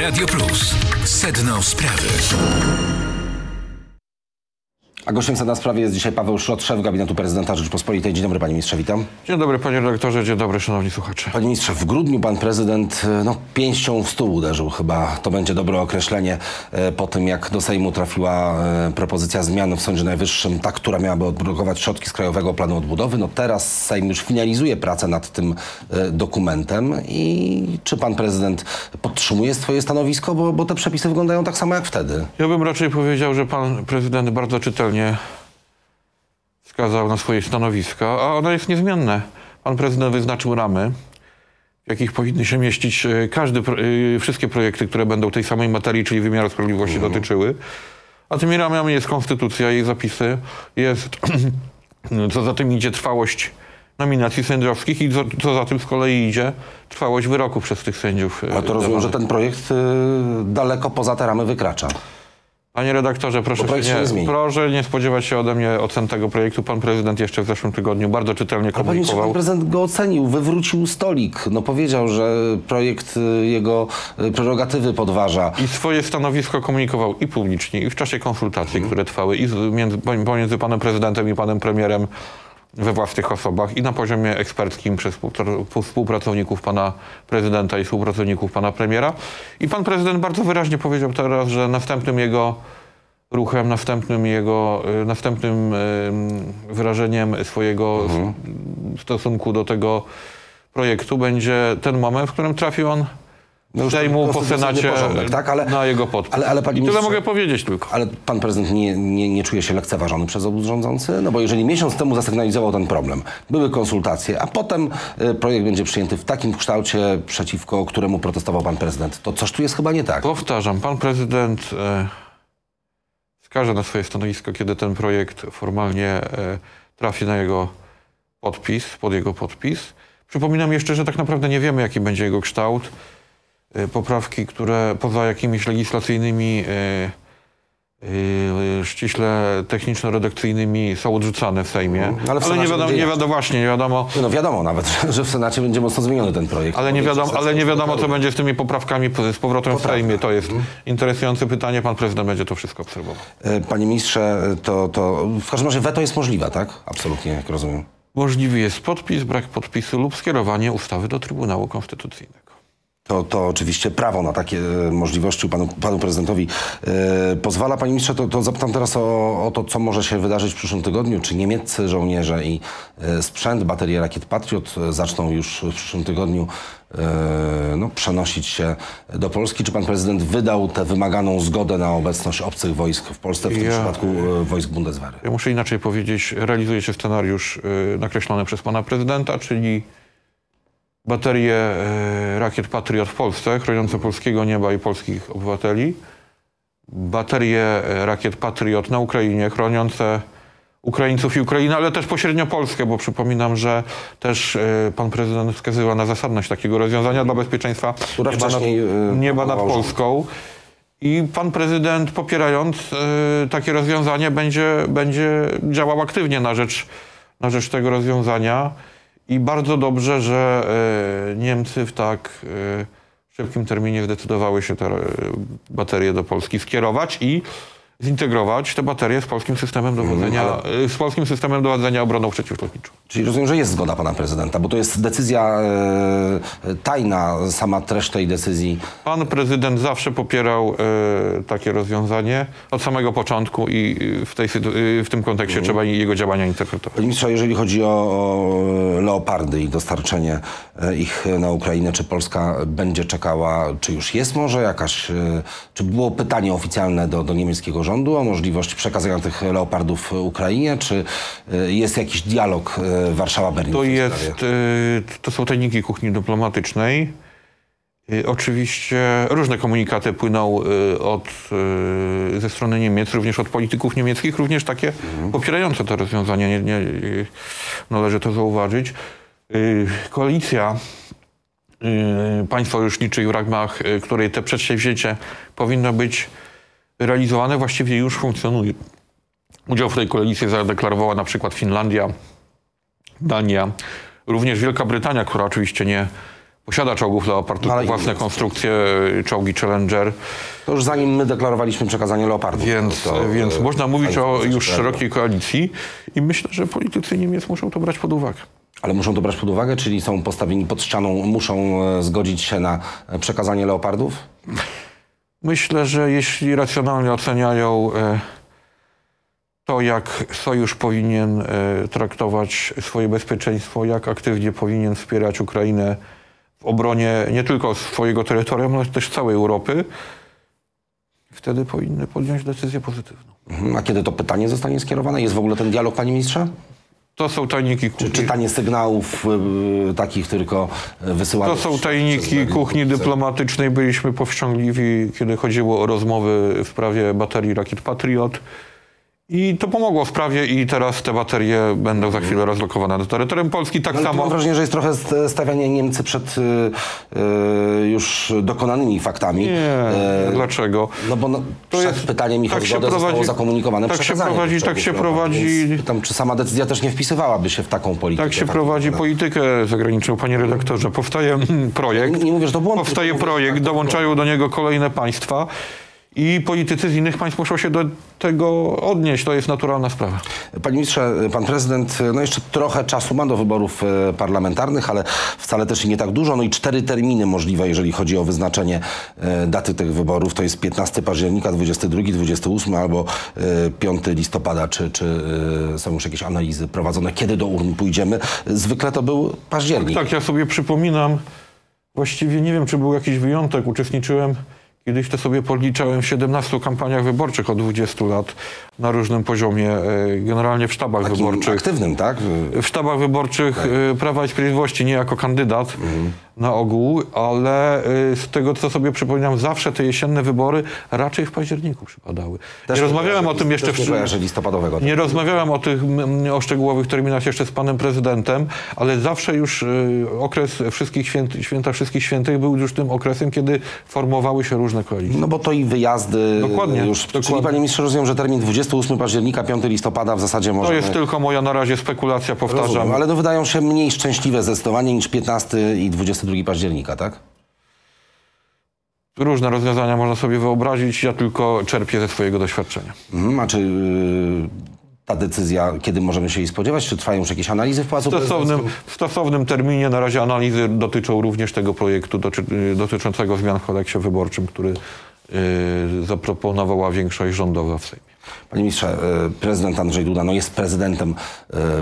Radio Plus. Sedno sprawy. A gościem na sprawie jest dzisiaj Paweł Szrot, szef gabinetu prezydenta Rzeczypospolitej. Dzień dobry panie ministrze, witam. Dzień dobry panie redaktorze, dzień dobry szanowni słuchacze. Panie ministrze, w grudniu pan prezydent e, no, pięścią w stół uderzył chyba. To będzie dobre określenie e, po tym, jak do Sejmu trafiła e, propozycja zmian w Sądzie Najwyższym, ta, która miałaby odblokować środki z Krajowego Planu Odbudowy. No teraz Sejm już finalizuje pracę nad tym dokumentem i czy pan prezydent podtrzymuje swoje stanowisko, bo, bo te przepisy wyglądają tak samo jak wtedy. Ja bym raczej powiedział, że pan prezydent bardzo czytelnie wskazał na swoje stanowisko, a ono jest niezmienne. Pan prezydent wyznaczył ramy, w jakich powinny się mieścić e, każdy, e, wszystkie projekty, które będą tej samej materii, czyli wymiaru sprawiedliwości dotyczyły. A tymi ramami jest konstytucja, jej zapisy, jest co za tym idzie trwałość nominacji sędziowskich i co, co za tym z kolei idzie trwałość wyroku przez tych sędziów. e, A to rozumiem, że ten projekt daleko poza te ramy wykracza. Panie redaktorze, proszę, się się nie, zmieni. proszę nie spodziewać się ode mnie ocen tego projektu. Pan prezydent jeszcze w zeszłym tygodniu bardzo czytelnie Ale ministrze, pan komunikował. prezydent go ocenił, wywrócił stolik. No powiedział, że projekt y, jego y, prerogatywy podważa. I swoje stanowisko komunikował i publicznie, i w czasie konsultacji, Mhm. które trwały i z, między, pomiędzy panem prezydentem i panem premierem we własnych osobach i na poziomie eksperckim przez współpra- współpracowników pana prezydenta i współpracowników pana premiera. I pan prezydent bardzo wyraźnie powiedział teraz, że następnym jego ruchem, następnym jego, y, następnym wyrażeniem swojego Mhm. stosunku do tego projektu będzie ten moment, w którym trafi on No już Sejmu po Senacie porządek, tak? Ale- na jego podpis. ale- ale, panie I tyle mogę powiedzieć tylko. Ale pan prezydent nie, nie, nie czuje się lekceważony przez obóz rządzący? No bo jeżeli miesiąc temu zasygnalizował ten problem, były konsultacje, a potem y, projekt będzie przyjęty w takim kształcie, przeciwko któremu protestował pan prezydent, to coś tu jest chyba nie tak. Powtarzam, pan prezydent e, wskaże na swoje stanowisko, kiedy ten projekt formalnie e, trafi na jego podpis, pod jego podpis. Przypominam jeszcze, że tak naprawdę nie wiemy, jaki będzie jego kształt. E, poprawki, które poza jakimiś legislacyjnymi, e, e, ściśle techniczno-redakcyjnymi są odrzucane w Sejmie. Mhm. Ale w ale nie wiadomo, nie wiadomo, właśnie, nie wiadomo, No wiadomo nawet, że w Senacie będzie mocno zmieniony ten projekt. Ale nie, wiadomo, ale nie wiadomo, co będzie z tymi poprawkami po- z powrotem w Poprawka. Sejmie. To jest interesujące pytanie. Pan prezydent będzie to wszystko obserwował. E, Panie ministrze, to, to w każdym razie weto jest możliwe, tak? Absolutnie, jak rozumiem. Możliwy jest podpis, brak podpisu lub skierowanie ustawy do Trybunału Konstytucyjnego. To, to oczywiście prawo na takie e, możliwości panu, panu prezydentowi e, pozwala. Panie ministrze, to, to zapytam teraz o, o to, co może się wydarzyć w przyszłym tygodniu. Czy niemieccy żołnierze i e, sprzęt, baterie rakiet Patriot zaczną już w przyszłym tygodniu e, no, przenosić się do Polski? Czy pan prezydent wydał tę wymaganą zgodę na obecność obcych wojsk w Polsce, w tym Ja- przypadku wojsk Bundeswehry? Ja muszę inaczej powiedzieć, realizuje się scenariusz nakreślony przez pana prezydenta, czyli baterie y, rakiet Patriot w Polsce, chroniące polskiego nieba i polskich obywateli. Baterie y, rakiet Patriot na Ukrainie, chroniące Ukraińców i Ukrainę, ale też pośrednio Polskę, bo przypominam, że też y, pan prezydent wskazywał na zasadność takiego rozwiązania dla bezpieczeństwa Które nieba nad, nieba nad. Polską. I pan prezydent, popierając takie rozwiązanie, będzie, będzie działał aktywnie na rzecz, na rzecz tego rozwiązania. I bardzo dobrze, że y, Niemcy w tak y, szybkim terminie zdecydowały się te y, baterie do Polski skierować i zintegrować te baterie z polskim systemem dowodzenia, y, z polskim systemem dowodzenia obroną przeciwlotniczą. Czyli rozumiem, że jest zgoda pana prezydenta, bo to jest decyzja e, tajna, sama treść tej decyzji. Pan prezydent zawsze popierał e, takie rozwiązanie od samego początku i y, w, tej, y, w tym kontekście trzeba jego działania interpretować. Panie ministrze, jeżeli chodzi o, o leopardy i dostarczenie e, ich na Ukrainę, czy Polska będzie czekała, czy już jest może jakaś, e, czy było pytanie oficjalne do, do niemieckiego rządu o możliwość przekazania tych leopardów Ukrainie, czy e, jest jakiś dialog e, Warszawa-Berlin? To jest, e, to są tajniki kuchni dyplomatycznej. Y, Oczywiście różne komunikaty płyną y, od, y, ze strony Niemiec, również od polityków niemieckich, również takie popierające to rozwiązanie, nie, nie, y, należy to zauważyć. Y, Koalicja y, państw sojuszniczych, w ramach y, której te przedsięwzięcie powinno być realizowane, właściwie już funkcjonuje. Udział w tej koalicji zadeklarowała na przykład Finlandia, Dania, również Wielka Brytania, która oczywiście nie posiada czołgów Leopard, tylko Ale własne konstrukcje, czołgi Challenger, To już zanim my deklarowaliśmy przekazanie Leopardów. więc, to, więc e, można mówić o już szerokiej koalicji i myślę, że politycy Niemiec muszą to brać pod uwagę. Ale muszą to brać pod uwagę, czyli są postawieni pod ścianą, muszą e, zgodzić się na e, przekazanie Leopardów? Myślę, że jeśli racjonalnie oceniają e, to, jak sojusz powinien e, traktować swoje bezpieczeństwo, jak aktywnie powinien wspierać Ukrainę w obronie nie tylko swojego terytorium, ale też całej Europy, wtedy powinny podjąć decyzję pozytywną. Mhm. A kiedy to pytanie zostanie skierowane? Jest w ogóle ten dialog, panie ministrze? To są tajniki Czy kuchni. czytanie sygnałów e, takich tylko e, wysyłanych? To są tajniki kuchni publiczne? dyplomatycznej. Byliśmy powściągliwi, kiedy chodziło o rozmowy w sprawie baterii rakiet Patriot. I to pomogło w sprawie i teraz te baterie będą za chwilę rozlokowane na terytorium Polski. Tak Ale tu samo. mam wrażenie, że jest trochę st- stawianie Niemcy przed e, e, już dokonanymi faktami. Nie, E, dlaczego? No bo no, przed pytaniem ich tak się zgodę zostało prowadzi- zakomunikowane tak się prowadzi- tak się prowadzi- Pytam, czy sama decyzja też nie wpisywałaby się w taką politykę? Tak się taką- prowadzi no. politykę zagraniczną, panie redaktorze. Powstaje mm, projekt. Nie- nie mówię, że to błąd, Powstaje projekt, tak, to dołączają do niego kolejne państwa. I politycy z innych państw muszą się do tego odnieść. To jest naturalna sprawa. Panie ministrze, pan prezydent no jeszcze trochę czasu ma do wyborów e, parlamentarnych, ale wcale też i nie tak dużo. No i cztery terminy możliwe, jeżeli chodzi o wyznaczenie e, daty tych wyborów. To jest 15 października, 22, 28 albo e, 5 listopada. Czy, czy e, są już jakieś analizy prowadzone, kiedy do urn pójdziemy? Zwykle to był październik. Tak, ja sobie przypominam, właściwie nie wiem, czy był jakiś wyjątek. Uczestniczyłem, kiedyś to sobie podliczałem w 17 kampaniach wyborczych od 20 lat na różnym poziomie, e, generalnie w sztabach Takim wyborczych. aktywnym, tak? W sztabach wyborczych Tak. e, Prawa i Sprawiedliwości, nie jako kandydat Mhm. Na ogół, ale e, z tego, co sobie przypominam, zawsze te jesienne wybory raczej w październiku przypadały. Też nie rozmawiałem o tym jeszcze nie w listopadowego. nie rozmawiałem o tych o szczegółowych terminach jeszcze z panem prezydentem, ale zawsze już y, okres wszystkich święta wszystkich świętych był już tym okresem, kiedy formowały się różne koalicje. No bo to i wyjazdy Dokładnie, już. Czyli dokładnie. panie ministrze rozumiem, że termin 28 października, 5 listopada w zasadzie To możemy... jest tylko moja na razie spekulacja, powtarzam. Rozumiem, ale no wydają się mniej szczęśliwe zdecydowanie niż 15 i 22 października, tak? Różne rozwiązania można sobie wyobrazić, ja tylko czerpię ze swojego doświadczenia. Mhm, a czy y, ta decyzja, kiedy możemy się jej spodziewać? Czy trwają już jakieś analizy w Pałacu W stosownym, w stosownym terminie na razie analizy dotyczą również tego projektu doczy, y, dotyczącego zmian w kodeksie wyborczym, który y, zaproponowała większość rządowa w Sejmie. Panie ministrze, y, prezydent Andrzej Duda no jest prezydentem y,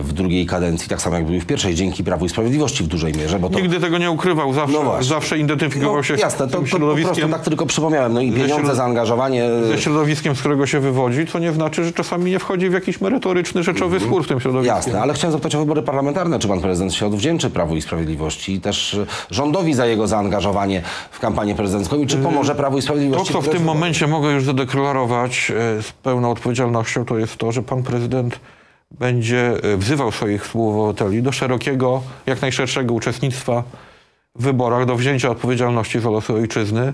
w drugiej kadencji, tak samo jak był w pierwszej, dzięki Prawu i Sprawiedliwości w dużej mierze, bo to... Nigdy tego nie ukrywał, zawsze, No zawsze identyfikował no, się jasne, z to, tym to po prostu środowiskiem, tak tylko przypomniałem. No i pieniądze, środ- zaangażowanie... y, ze środowiskiem, z którego się wywodzi, co nie znaczy, że czasami nie wchodzi w jakiś merytoryczny, rzeczowy spór w tym środowisku. Mhm. Jasne, ale chciałem zapytać o wybory parlamentarne. Czy pan prezydent się odwdzięczy Prawu i Sprawiedliwości i też y, rządowi za jego zaangażowanie w kampanię prezydencką i czy pomoże Prawu i To, Sprawiedliwości? co w tym momencie mogę już zadeklarować e, z pełną odpowiedzialnością, to jest to, że pan prezydent będzie e, wzywał swoich współobywateli do szerokiego, jak najszerszego uczestnictwa w wyborach, do wzięcia odpowiedzialności za losy ojczyzny,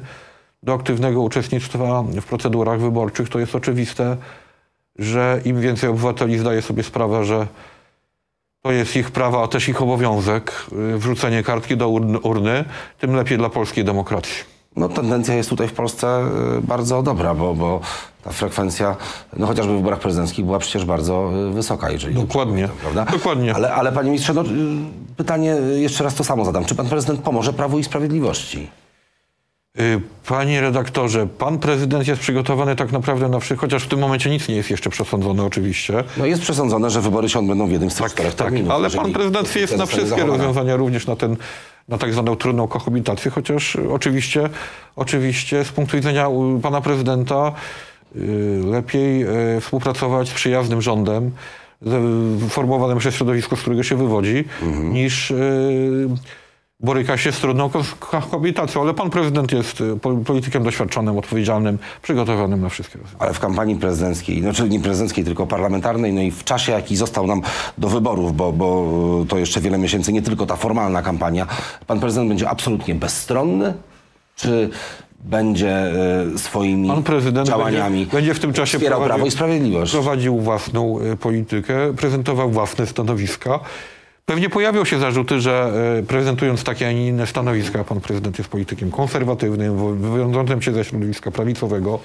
do aktywnego uczestnictwa w procedurach wyborczych. To jest oczywiste, że im więcej obywateli zdaje sobie sprawę, że to jest ich prawa, a też ich obowiązek, y, wrzucenie kartki do urny, tym lepiej dla polskiej demokracji. No tendencja jest tutaj w Polsce y, bardzo dobra, bo, bo ta frekwencja, no chociażby w wyborach prezydenckich była przecież bardzo y, wysoka, jeżeli Dokładnie. prawda? Dokładnie. Ale, ale panie ministrze, no, y, pytanie jeszcze raz to samo zadam. Czy pan prezydent pomoże Prawu i Sprawiedliwości? Y, Panie redaktorze, pan prezydent jest przygotowany tak naprawdę na wszystko, chociaż w tym momencie nic nie jest jeszcze przesądzone oczywiście. No jest przesądzone, że wybory się odbędą w jednym z tych czterech Tak, terminów. ale pan prezydent jest na wszystkie zachowana. rozwiązania, również na ten, na tak zwaną trudną kohabitację, chociaż oczywiście, oczywiście z punktu widzenia pana prezydenta y, lepiej y, współpracować z przyjaznym rządem, formowanym przez środowisko, z którego się wywodzi, Mhm. niż boryka się z trudną koabitacją, ale pan prezydent jest y, po- politykiem doświadczonym, odpowiedzialnym, przygotowanym na wszystkie rozwiązania. Ale w kampanii prezydenckiej, znaczy nie prezydenckiej, tylko parlamentarnej, no i w czasie, jaki został nam do wyborów, bo, bo to jeszcze wiele miesięcy, nie tylko ta formalna kampania, pan prezydent będzie absolutnie bezstronny? Czy będzie e, swoimi Pan prezydent działaniami będzie, będzie w tym czasie prowadził- Prawo i Sprawiedliwość? prowadził własną y, politykę, prezentował własne stanowiska. Pewnie pojawią się zarzuty, że y, prezentując takie, a nie inne stanowiska, pan prezydent jest politykiem konserwatywnym, wywiązującym się ze środowiska prawicowego,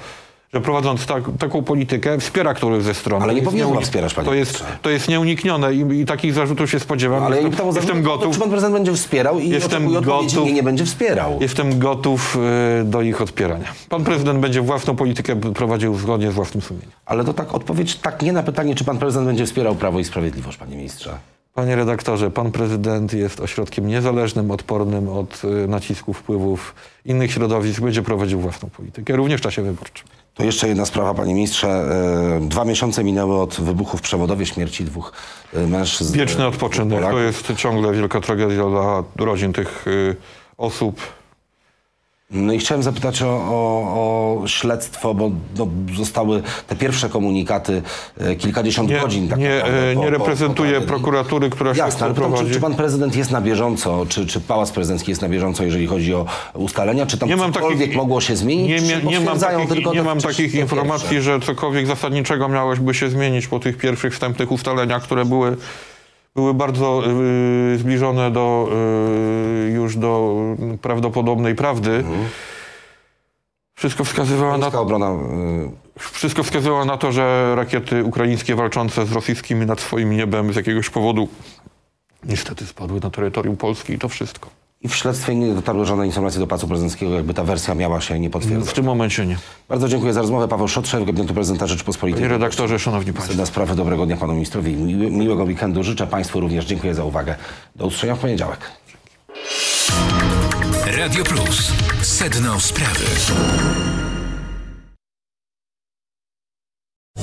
że prowadząc tak, taką politykę wspiera któryś ze stron. Ale nie To powinien chyba wspierać, panie to jest, to jest nieuniknione i, i takich zarzutów się spodziewam. Ale ja jestem, o jestem gotów, czy pan prezydent będzie wspierał i Jestem odpowiedzi, gotów- nie, nie będzie wspierał. jestem gotów y, do ich odpierania. Pan prezydent będzie własną politykę prowadził zgodnie z własnym sumieniem. Ale to tak odpowiedź tak nie na pytanie, czy pan prezydent będzie wspierał Prawo i Sprawiedliwość, panie ministrze. Panie redaktorze, pan prezydent jest ośrodkiem niezależnym, odpornym od y, nacisków wpływów innych środowisk, będzie prowadził własną politykę, również w czasie wyborczym. To jeszcze jedna sprawa, panie ministrze. E, Dwa miesiące minęły od wybuchu w Przewodowie, śmierci dwóch e, mężczyzn. Wieczny e, odpoczynek Polaków. to jest ciągle wielka tragedia dla rodzin tych y, osób. No i chciałem zapytać o, o, o śledztwo, bo no, zostały te pierwsze komunikaty e, kilkadziesiąt Nie, godzin. tak nie, naprawdę e, po- nie po- po reprezentuję tragedii. prokuratury, która Jasne, ale pytam, czy, prowadzi. czy pan prezydent jest na bieżąco, czy, czy pałac prezydencki jest na bieżąco, jeżeli chodzi o ustalenia, czy tam Nie mam cokolwiek takich- mogło się zmienić? Nie, mia- nie mam takich, tylko nie mam takich informacji, pierwsze? że cokolwiek zasadniczego miałoby się zmienić po tych pierwszych wstępnych ustaleniach, które były, były bardzo y, zbliżone do, y, już do prawdopodobnej prawdy. Mhm. Wszystko wskazywało na, obrona... e, wszystko wskazywało na to, że rakiety ukraińskie walczące z rosyjskimi nad swoim niebem z jakiegoś powodu niestety spadły na terytorium Polski i to wszystko. I w śledztwie nie dotarły żadne informacje do Pałacu Prezydenckiego, jakby ta wersja miała się nie W potwierdzać. tym momencie nie. Bardzo dziękuję za rozmowę. Paweł Szotrzew, gabinetu prezydenta Rzeczypospolitej. Panie redaktorze, szanowni państwo. Na sprawę dobrego dnia panu ministrowi. Miły, miłego weekendu. Życzę państwu również. Dziękuję za uwagę. Do usłyszenia w poniedziałek. Radio Plus. Sedno sprawy.